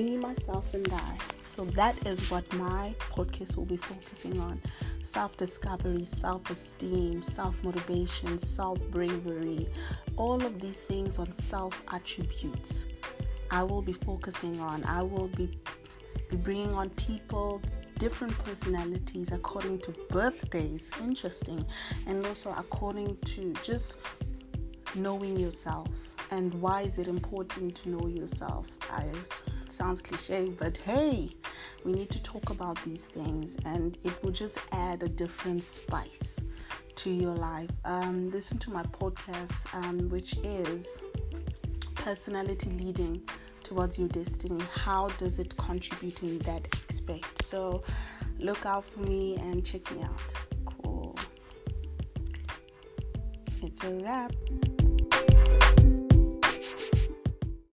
myself and I. So that is what my podcast will be focusing on self discovery, self esteem, self motivation, self bravery, all of these things on self attributes. I will be focusing on. I will be, be bringing on people's different personalities according to birthdays. Interesting. And also according to just knowing yourself and why is it important to know yourself? I, sounds cliche but hey we need to talk about these things and it will just add a different spice to your life. Um, listen to my podcast um, which is personality leading towards your destiny. How does it contribute in that aspect? So look out for me and check me out. Cool. It's a wrap